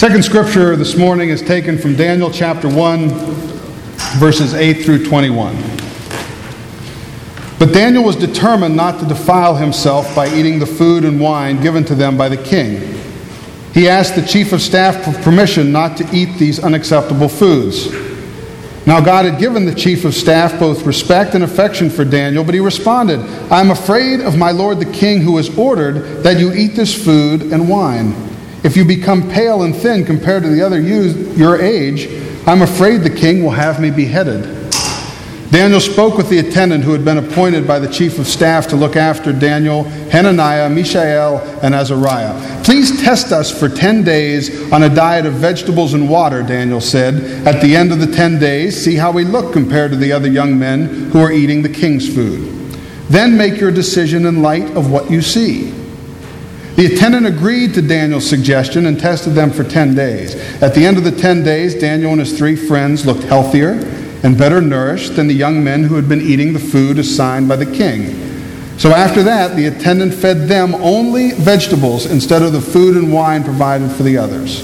Second scripture this morning is taken from Daniel chapter 1, verses 8 through 21. But Daniel was determined not to defile himself by eating the food and wine given to them by the king. He asked the chief of staff for permission not to eat these unacceptable foods. Now, God had given the chief of staff both respect and affection for Daniel, but he responded, I am afraid of my lord the king, who has ordered that you eat this food and wine. If you become pale and thin compared to the other youth your age, I'm afraid the king will have me beheaded. Daniel spoke with the attendant who had been appointed by the chief of staff to look after Daniel, Hananiah, Mishael, and Azariah. Please test us for 10 days on a diet of vegetables and water, Daniel said. At the end of the 10 days, see how we look compared to the other young men who are eating the king's food. Then make your decision in light of what you see. The attendant agreed to Daniel's suggestion and tested them for 10 days. At the end of the 10 days, Daniel and his three friends looked healthier and better nourished than the young men who had been eating the food assigned by the king. So after that, the attendant fed them only vegetables instead of the food and wine provided for the others.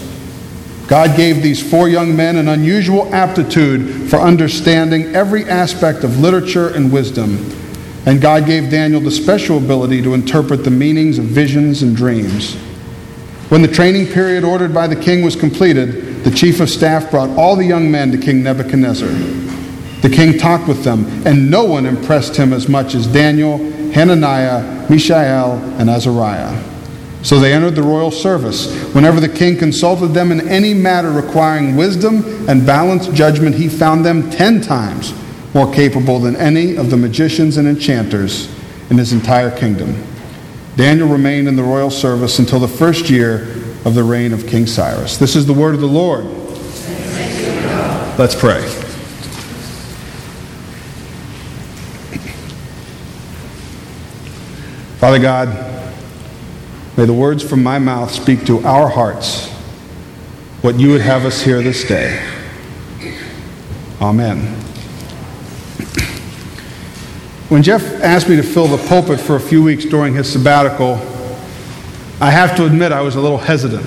God gave these four young men an unusual aptitude for understanding every aspect of literature and wisdom. And God gave Daniel the special ability to interpret the meanings of visions and dreams. When the training period ordered by the king was completed, the chief of staff brought all the young men to King Nebuchadnezzar. The king talked with them, and no one impressed him as much as Daniel, Hananiah, Mishael, and Azariah. So they entered the royal service. Whenever the king consulted them in any matter requiring wisdom and balanced judgment, he found them ten times more capable than any of the magicians and enchanters in his entire kingdom. Daniel remained in the royal service until the first year of the reign of King Cyrus. This is the word of the Lord. Let's pray. Father God, may the words from my mouth speak to our hearts what you would have us hear this day. Amen. When Jeff asked me to fill the pulpit for a few weeks during his sabbatical, I have to admit I was a little hesitant.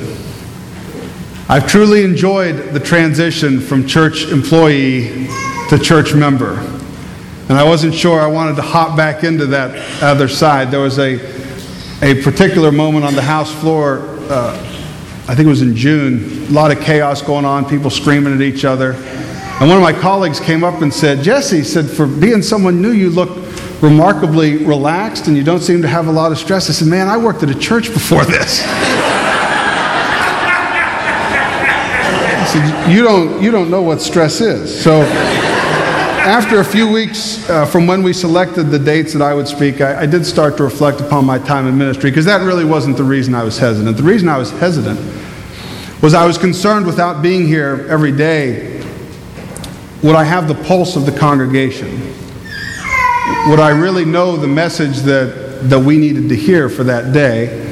I've truly enjoyed the transition from church employee to church member and I wasn't sure I wanted to hop back into that other side. There was a, a particular moment on the House floor, uh, I think it was in June, a lot of chaos going on, people screaming at each other. And one of my colleagues came up and said, Jesse, said, for being someone new, you look remarkably relaxed and you don't seem to have a lot of stress. I said, man, I worked at a church before this. I said, you don't, you don't know what stress is. So after a few weeks uh, from when we selected the dates that I would speak, I, I did start to reflect upon my time in ministry because that really wasn't the reason I was hesitant. The reason I was hesitant was I was concerned without being here every day, would I have the pulse of the congregation? Would I really know the message that, that we needed to hear for that day?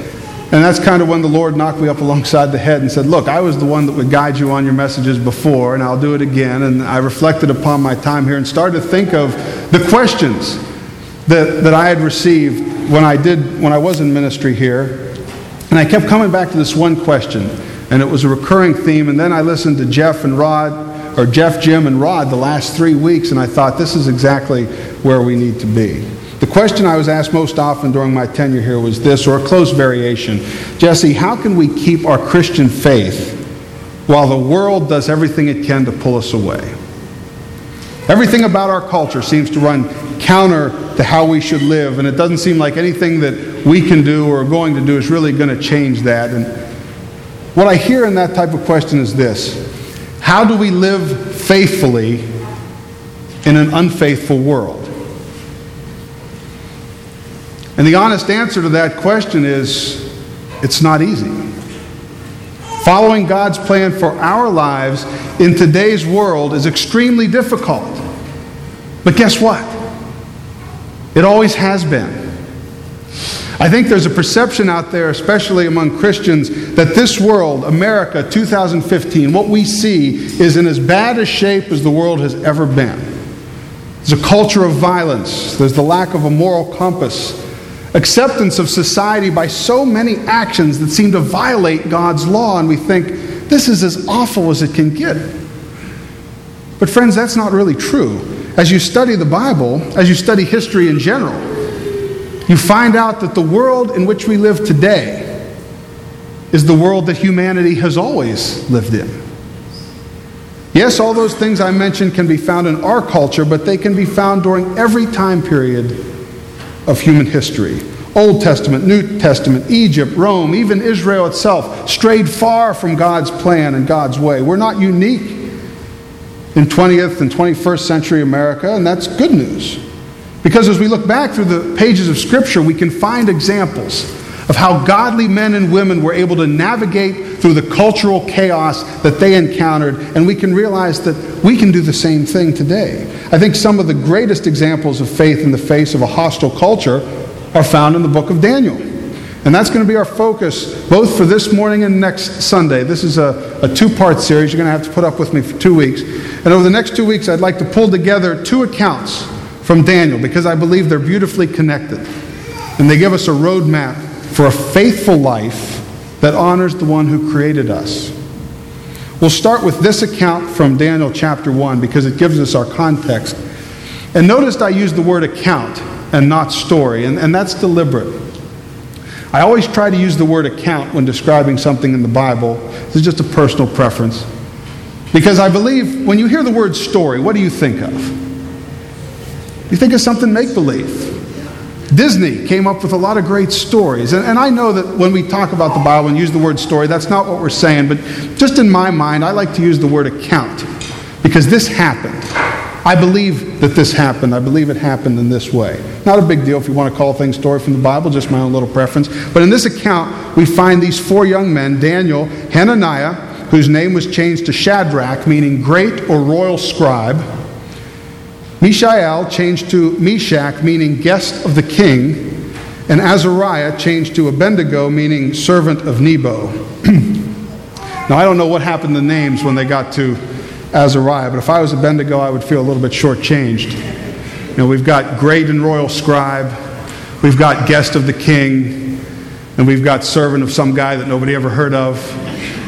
And that's kind of when the Lord knocked me up alongside the head and said, Look, I was the one that would guide you on your messages before, and I'll do it again. And I reflected upon my time here and started to think of the questions that, that I had received when I, did, when I was in ministry here. And I kept coming back to this one question, and it was a recurring theme. And then I listened to Jeff and Rod, or Jeff, Jim, and Rod the last three weeks, and I thought, this is exactly where we need to be. The question I was asked most often during my tenure here was this, or a close variation Jesse, how can we keep our Christian faith while the world does everything it can to pull us away? Everything about our culture seems to run counter to how we should live, and it doesn't seem like anything that we can do or are going to do is really going to change that. And what I hear in that type of question is this How do we live faithfully in an unfaithful world? And the honest answer to that question is it's not easy. Following God's plan for our lives in today's world is extremely difficult. But guess what? It always has been. I think there's a perception out there, especially among Christians, that this world, America 2015, what we see is in as bad a shape as the world has ever been. There's a culture of violence, there's the lack of a moral compass, acceptance of society by so many actions that seem to violate God's law, and we think this is as awful as it can get. But, friends, that's not really true. As you study the Bible, as you study history in general, you find out that the world in which we live today is the world that humanity has always lived in. Yes, all those things I mentioned can be found in our culture, but they can be found during every time period of human history. Old Testament, New Testament, Egypt, Rome, even Israel itself strayed far from God's plan and God's way. We're not unique in 20th and 21st century America, and that's good news. Because as we look back through the pages of Scripture, we can find examples of how godly men and women were able to navigate through the cultural chaos that they encountered, and we can realize that we can do the same thing today. I think some of the greatest examples of faith in the face of a hostile culture are found in the book of Daniel. And that's going to be our focus both for this morning and next Sunday. This is a, a two part series. You're going to have to put up with me for two weeks. And over the next two weeks, I'd like to pull together two accounts from Daniel because I believe they're beautifully connected. And they give us a roadmap for a faithful life that honors the one who created us. We'll start with this account from Daniel chapter 1 because it gives us our context. And notice I use the word account and not story, and, and that's deliberate. I always try to use the word account when describing something in the Bible. This is just a personal preference. Because I believe when you hear the word story, what do you think of? You think of something make believe. Disney came up with a lot of great stories. And, and, I know that when we talk about the Bible and use the word story, that's not what we're saying. But just in my mind, I like to use the word account because this happened. I believe that this happened. I believe it happened in this way. Not a big deal if you want to call things story from the Bible, just my own little preference. But in this account, we find these four young men Daniel, Hananiah, whose name was changed to Shadrach, meaning great or royal scribe. Mishael changed to Meshach, meaning guest of the king, and Azariah changed to Abednego, meaning servant of Nebo. now, I don't know what happened to names when they got to Azariah, but if I was Abednego, I would feel a little bit shortchanged. You know, we've got great and royal scribe, we've got guest of the king, and we've got servant of some guy that nobody ever heard of.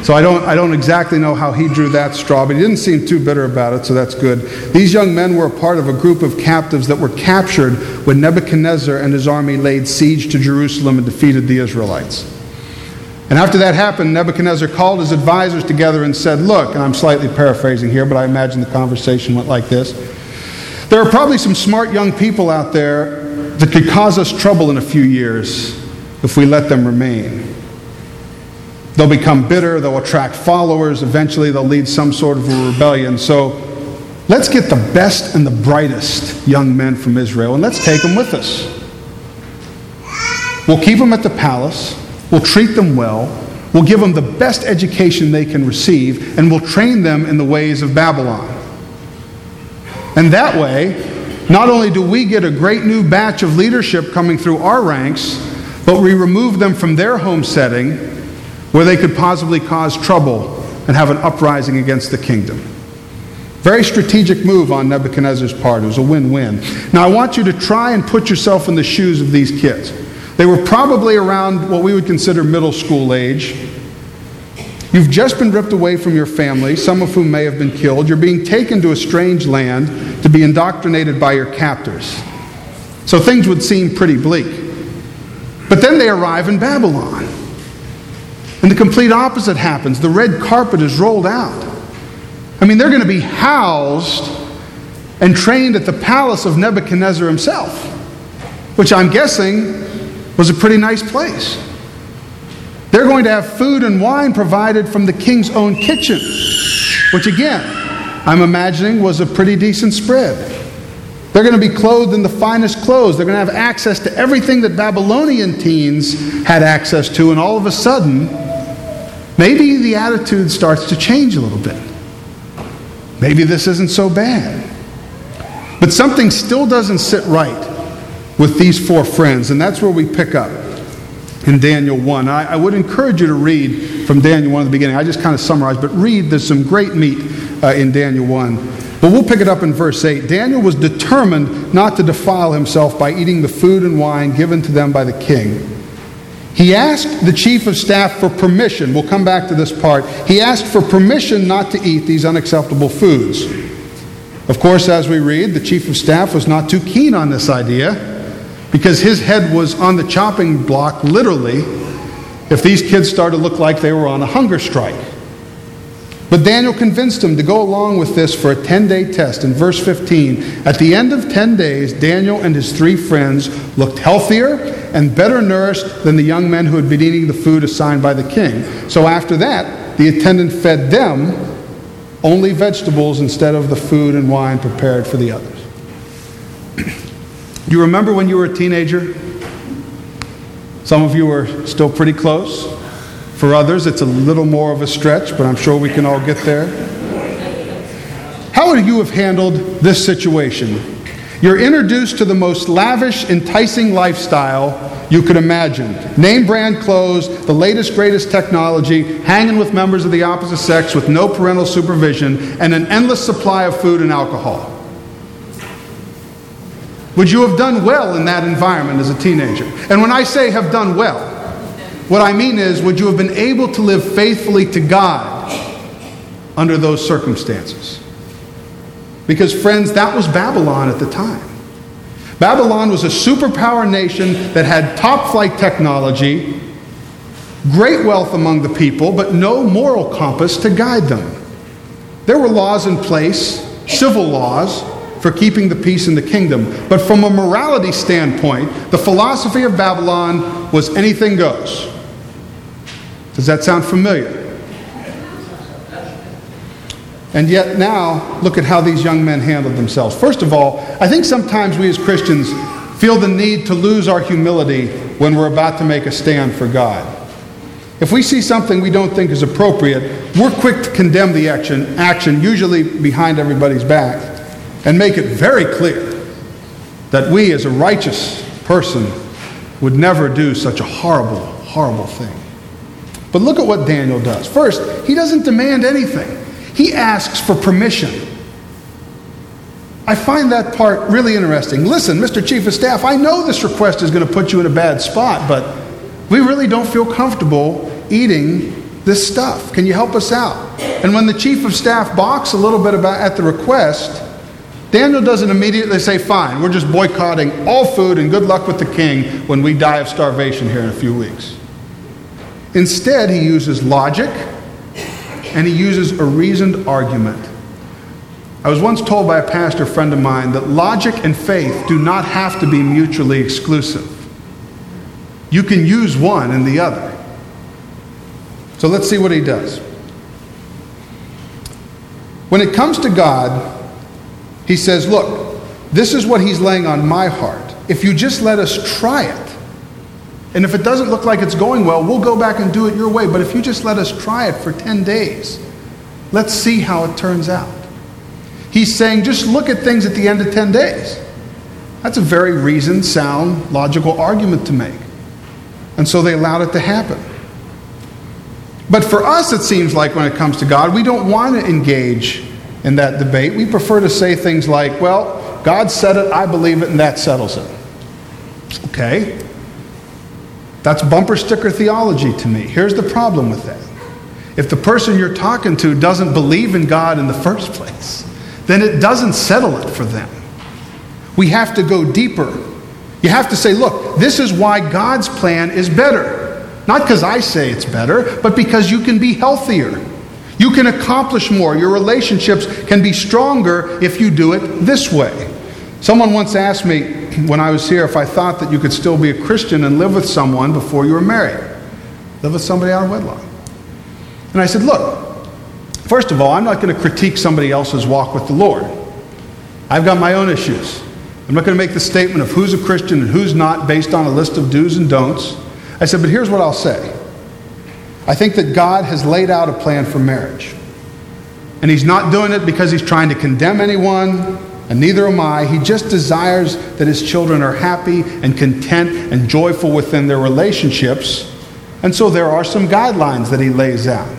So I don't, I don't exactly know how he drew that straw, but he didn't seem too bitter about it, so that's good. These young men were a part of a group of captives that were captured when Nebuchadnezzar and his army laid siege to Jerusalem and defeated the Israelites. And after that happened, Nebuchadnezzar called his advisors together and said, Look, and I'm slightly paraphrasing here, but I imagine the conversation went like this. There are probably some smart young people out there that could cause us trouble in a few years if we let them remain. They'll become bitter, they'll attract followers, eventually they'll lead some sort of a rebellion. So let's get the best and the brightest young men from Israel and let's take them with us. We'll keep them at the palace, we'll treat them well, we'll give them the best education they can receive, and we'll train them in the ways of Babylon. And that way, not only do we get a great new batch of leadership coming through our ranks, but we remove them from their home setting where they could possibly cause trouble and have an uprising against the kingdom. Very strategic move on Nebuchadnezzar's part. It was a win win. Now, I want you to try and put yourself in the shoes of these kids. They were probably around what we would consider middle school age. You've just been ripped away from your family, some of whom may have been killed. You're being taken to a strange land to be indoctrinated by your captors. So things would seem pretty bleak. But then they arrive in Babylon. And the complete opposite happens. The red carpet is rolled out. I mean, they're going to be housed and trained at the palace of Nebuchadnezzar himself, which I'm guessing was a pretty nice place. They're going to have food and wine provided from the king's own kitchen, which again, I'm imagining was a pretty decent spread. They're going to be clothed in the finest clothes. They're going to have access to everything that Babylonian teens had access to, and all of a sudden, maybe the attitude starts to change a little bit. Maybe this isn't so bad. But something still doesn't sit right with these four friends, and that's where we pick up in Daniel 1. I, I, would encourage you to read from Daniel 1 at the beginning. I just kind of summarized, but read. There's some great meat uh, in Daniel 1. But we'll pick it up in verse 8. Daniel was determined not to defile himself by eating the food and wine given to them by the king. He asked the chief of staff for permission. We'll come back to this part. He asked for permission not to eat these unacceptable foods. Of course, as we read, the chief of staff was not too keen on this idea because his head was on the chopping block, literally, if these kids started to look like they were on a hunger strike. But Daniel convinced him to go along with this for a 10 day test. In verse 15, at the end of 10 days, Daniel and his three friends looked healthier and better nourished than the young men who had been eating the food assigned by the king. So after that, the attendant fed them only vegetables instead of the food and wine prepared for the others. you remember when you were a teenager? Some of you are still pretty close. For others, it's a little more of a stretch, but I'm sure we can all get there. How would you have handled this situation? You're introduced to the most lavish, enticing lifestyle you could imagine. Name brand clothes, the latest, greatest technology, hanging with members of the opposite sex with no parental supervision, and an endless supply of food and alcohol. Would you have done well in that environment as a teenager? And when I say have done well, what I mean is, would you have been able to live faithfully to God under those circumstances? Because, friends, that was Babylon at the time. Babylon was a superpower nation that had top flight technology, great wealth among the people, but no moral compass to guide them. There were laws in place, civil laws, for keeping the peace in the kingdom. But from a morality standpoint, the philosophy of Babylon was anything goes. Does that sound familiar? And yet now, look at how these young men handled themselves. First of all, I think sometimes we as Christians feel the need to lose our humility when we're about to make a stand for God. If we see something we don't think is appropriate, we're quick to condemn the action, action usually behind everybody's back, and make it very clear that we, as a righteous person, would never do such a horrible, horrible thing. But look at what Daniel does. First, he doesn't demand anything, he asks for permission. I find that part really interesting. Listen, Mr. Chief of Staff, I know this request is going to put you in a bad spot, but we really don't feel comfortable eating this stuff. Can you help us out? And when the Chief of Staff balks a little bit about at the request, Daniel doesn't immediately say, Fine, we're just boycotting all food and good luck with the king when we die of starvation here in a few weeks. Instead, he uses logic and he uses a reasoned argument. I was once told by a pastor friend of mine that logic and faith do not have to be mutually exclusive. You can use one and the other. So let's see what he does. When it comes to God, he says, Look, this is what he's laying on my heart. If you just let us try it, and if it doesn't look like it's going well, we'll go back and do it your way. But if you just let us try it for 10 days, let's see how it turns out. He's saying, just look at things at the end of 10 days. That's a very reasoned, sound, logical argument to make. And so they allowed it to happen. But for us, it seems like when it comes to God, we don't want to engage in that debate. We prefer to say things like, well, God said it, I believe it, and that settles it. Okay. That's bumper sticker theology to me. Here's the problem with that. If the person you're talking to doesn't believe in God in the first place, then it doesn't settle it for them. We have to go deeper. You have to say, look, this is why God's plan is better. Not because I say it's better, but because you can be healthier. You can accomplish more. Your relationships can be stronger if you do it this way. Someone once asked me, when I was here if I thought that you could still be a Christian and live with someone before you were married, live with somebody out of wedlock. And I said, Look, first of all, I'm not going to critique somebody else's walk with the Lord. I've got my own issues. I'm not going to make the statement of who's a Christian and who's not based on a list of do's and don'ts. I said, But here's what I'll say I think that God has laid out a plan for marriage. And He's not doing it because He's trying to condemn anyone, and neither am I. He just desires that His children are happy and content and joyful within their relationships. And so there are some guidelines that He lays out.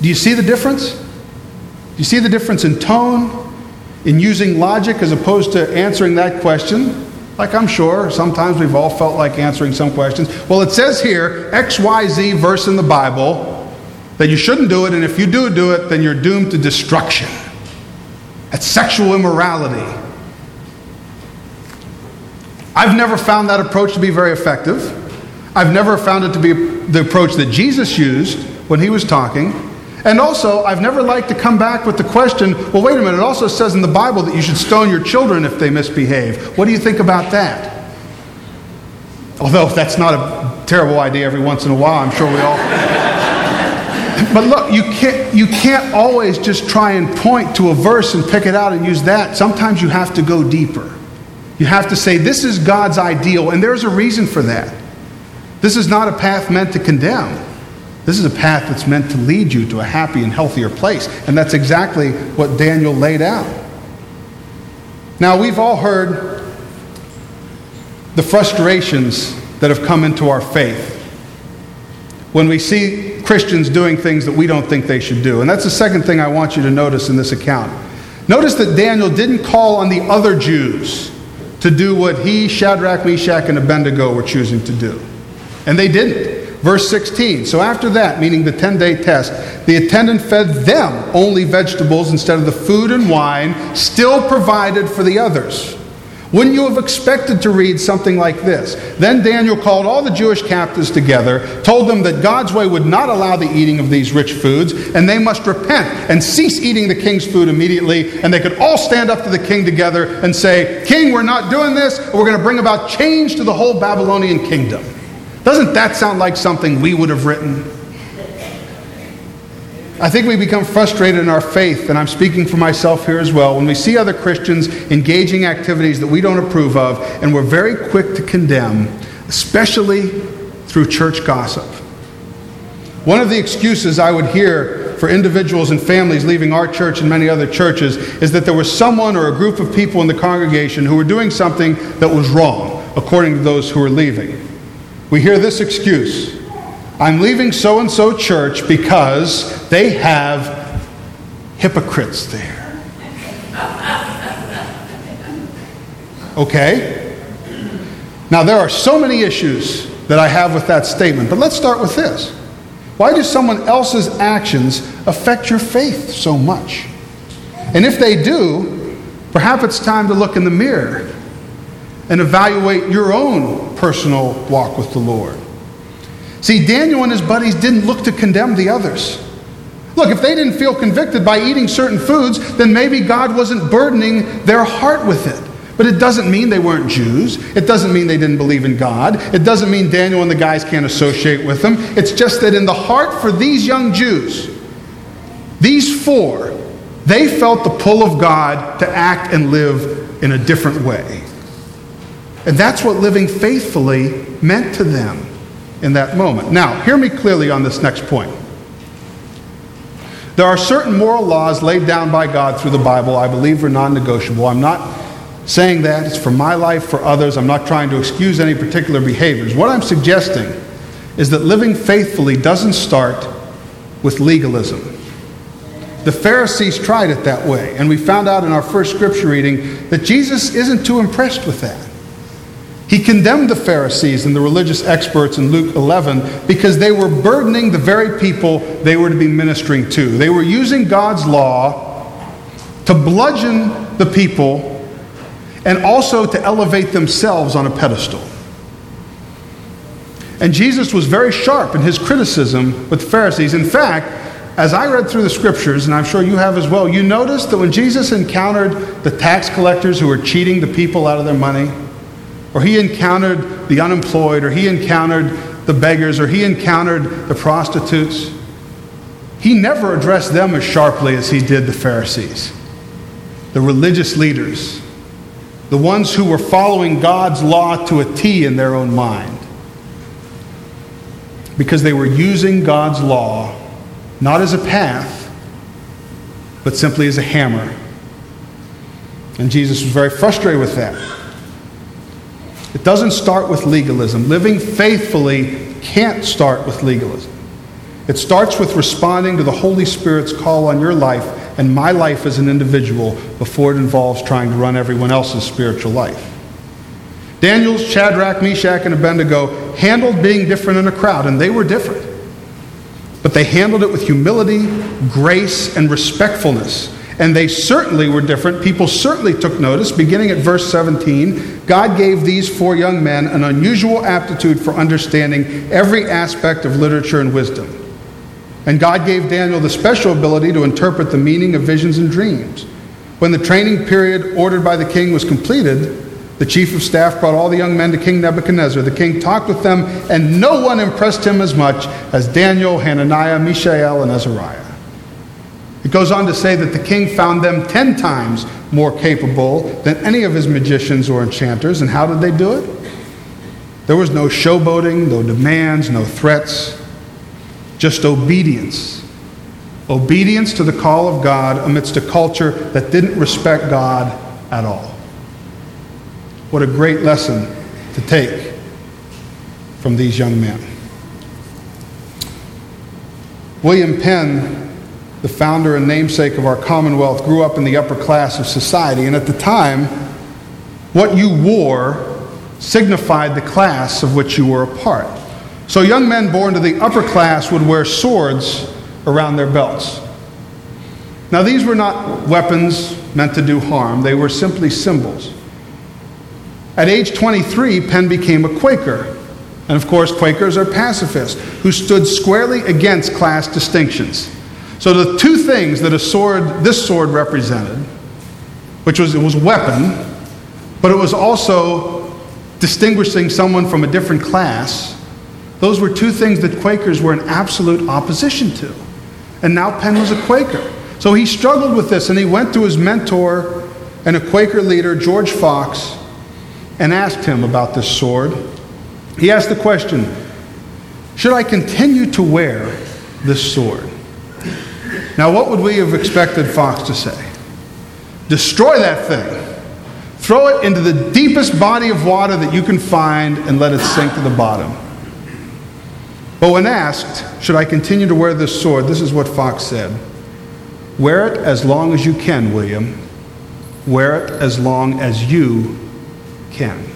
Do you see the difference? Do you see the difference in tone, in using logic as opposed to answering that question? Like I'm sure sometimes we've all felt like answering some questions. Well, it says here, XYZ verse in the Bible, that you shouldn't do it, and if you do do it, then you're doomed to destruction. That's sexual immorality. I've never found that approach to be very effective. I've never found it to be the approach that Jesus used when he was talking. And also, I've never liked to come back with the question well, wait a minute, it also says in the Bible that you should stone your children if they misbehave. What do you think about that? Although that's not a terrible idea every once in a while, I'm sure we all. But look, you can't, you can't always just try and point to a verse and pick it out and use that. Sometimes you have to go deeper. You have to say, this is God's ideal, and there's a reason for that. This is not a path meant to condemn. This is a path that's meant to lead you to a happy and healthier place. And that's exactly what Daniel laid out. Now, we've all heard the frustrations that have come into our faith when we see Christians doing things that we don't think they should do. And that's the second thing I want you to notice in this account. Notice that Daniel didn't call on the other Jews to do what he, Shadrach, Meshach, and Abednego were choosing to do. And they didn't. Verse 16. So after that, meaning the 10 day test, the attendant fed them only vegetables instead of the food and wine still provided for the others. Wouldn't you have expected to read something like this? Then Daniel called all the Jewish captives together, told them that God's way would not allow the eating of these rich foods, and they must repent and cease eating the king's food immediately. And they could all stand up to the king together and say, King, we're not doing this, we're going to bring about change to the whole Babylonian kingdom. Doesn't that sound like something we would have written? I think we become frustrated in our faith, and I'm speaking for myself here as well, when we see other Christians engaging activities that we don't approve of, and we're very quick to condemn, especially through church gossip. One of the excuses I would hear for individuals and families leaving our church and many other churches is that there was someone or a group of people in the congregation who were doing something that was wrong, according to those who were leaving we hear this excuse I'm leaving so and so church because they have hypocrites there. Okay? Now, there are so many issues that I have with that statement, but let's start with this. Why do someone else's actions affect your faith so much? And if they do, perhaps it's time to look in the mirror and evaluate your own personal walk with the Lord. See, Daniel and his buddies didn't look to condemn the others. Look, if they didn't feel convicted by eating certain foods, then maybe God wasn't burdening their heart with it. But it doesn't mean they weren't Jews. It doesn't mean they didn't believe in God. It doesn't mean Daniel and the guys can't associate with them. It's just that in the heart for these young Jews, these four, they felt the pull of God to act and live in a different way. And that's what living faithfully meant to them in that moment. Now, hear me clearly on this next point. There are certain moral laws laid down by God through the Bible I believe are non negotiable. I'm not saying that. It's for my life, for others. I'm not trying to excuse any particular behaviors. What I'm suggesting is that living faithfully doesn't start with legalism. The Pharisees tried it that way, and we found out in our first scripture reading that Jesus isn't too impressed with that. He condemned the Pharisees and the religious experts in Luke 11 because they were burdening the very people they were to be ministering to. They were using God's law to bludgeon the people and also to elevate themselves on a pedestal. And Jesus was very sharp in his criticism with the Pharisees. In fact, as I read through the scriptures, and I'm sure you have as well, you notice that when Jesus encountered the tax collectors who were cheating the people out of their money, or he encountered the unemployed, or he encountered the beggars, or he encountered the prostitutes. He never addressed them as sharply as he did the Pharisees, the religious leaders, the ones who were following God's law to a T in their own mind. because they were using God's law not as a path, but simply as a hammer. And Jesus was very frustrated with that. It doesn't start with legalism. Living faithfully can't start with legalism. It starts with responding to the Holy Spirit's call on your life and my life as an individual before it involves trying to run everyone else's spiritual life. Daniel's Shadrach, Meshach, and Abednego handled being different in a crowd, and they were different. But they handled it with humility, grace, and respectfulness. And they certainly were different. People certainly took notice. Beginning at verse 17, God gave these four young men an unusual aptitude for understanding every aspect of literature and wisdom. And God gave Daniel the special ability to interpret the meaning of visions and dreams. When the training period ordered by the king was completed, the chief of staff brought all the young men to King Nebuchadnezzar. The king talked with them, and no one impressed him as much as Daniel, Hananiah, Mishael, and Azariah. It goes on to say that the king found them ten times more capable than any of his magicians or enchanters. And how did they do it? There was no showboating, no demands, no threats, just obedience. Obedience to the call of God amidst a culture that didn't respect God at all. What a great lesson to take from these young men. William Penn, the founder and namesake of our Commonwealth, grew up in the upper class of society, and at the time, what you wore signified the class of which you were a part. So, young men born to the upper class would wear swords around their belts. Now, these were not weapons meant to do harm, they were simply symbols. At age 23, Penn became a Quaker. And of course, Quakers are pacifists who stood squarely against class distinctions. So the two things that a sword, this sword represented, which was it was a weapon, but it was also distinguishing someone from a different class. Those were two things that Quakers were in absolute opposition to. And now Penn was a Quaker. So he struggled with this and he went to his mentor and a Quaker leader, George Fox, and asked him about this sword. He asked the question Should I continue to wear this sword? Now, what would we have expected Fox to say? Destroy that thing. Throw it into the deepest body of water that you can find and let it sink to the bottom. But when asked, Should I continue to wear this sword? This is what Fox said Wear it as long as you can, William. Wear it as long as you can.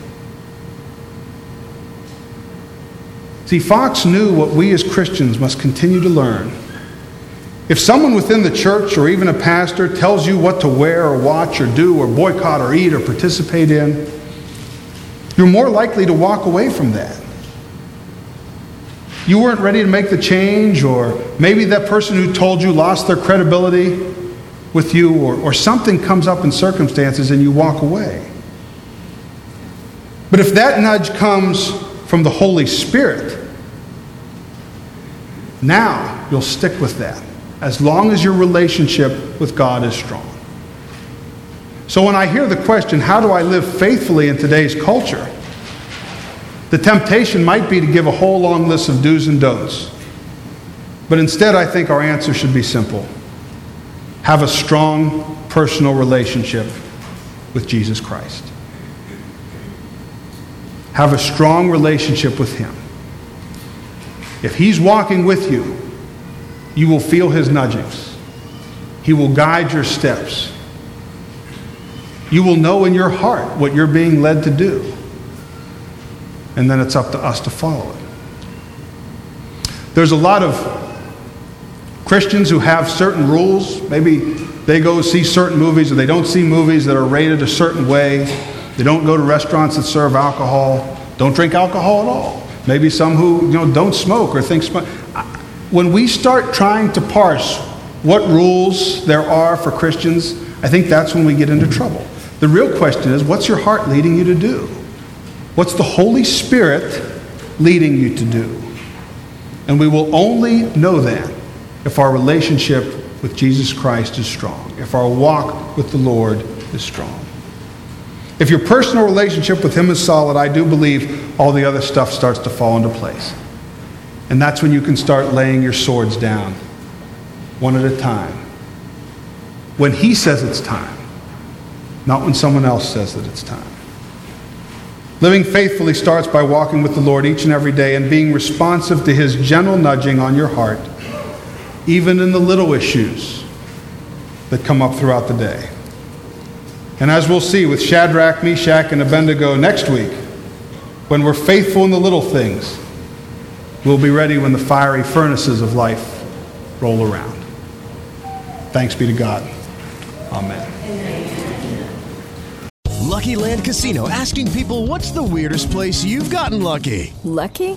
See, Fox knew what we as Christians must continue to learn. If someone within the church or even a pastor tells you what to wear or watch or do or boycott or eat or participate in, you're more likely to walk away from that. You weren't ready to make the change, or maybe that person who told you lost their credibility with you, or, or something comes up in circumstances and you walk away. But if that nudge comes from the Holy Spirit, now you'll stick with that as long as your relationship with God is strong. So when I hear the question, how do I live faithfully in today's culture? The temptation might be to give a whole long list of do's and don'ts. But instead, I think our answer should be simple have a strong personal relationship with Jesus Christ. Have a strong relationship with Him. If He's walking with you, you will feel His nudgings. He will guide your steps. You will know in your heart what you're being led to do. And then it's up to us to follow it. There's a lot of Christians who have certain rules. Maybe they go see certain movies or they don't see movies that are rated a certain way. They don't go to restaurants that serve alcohol, don't drink alcohol at all. Maybe some who you know, don't smoke or think smoke. When we start trying to parse what rules there are for Christians, I think that's when we get into trouble. The real question is what's your heart leading you to do? What's the Holy Spirit leading you to do? And we will only know that if our relationship with Jesus Christ is strong, if our walk with the Lord is strong. If your personal relationship with Him is solid, I do believe all the other stuff starts to fall into place. And that's when you can start laying your swords down, one at a time. When He says it's time, not when someone else says that it's time. Living faithfully starts by walking with the Lord each and every day and being responsive to His gentle nudging on your heart, even in the little issues that come up throughout the day. And as we'll see with Shadrach, Meshach, and Abednego next week, when we're faithful in the little things, we'll be ready when the fiery furnaces of life roll around. Thanks be to God. Amen. Lucky Land Casino asking people what's the weirdest place you've gotten lucky? Lucky?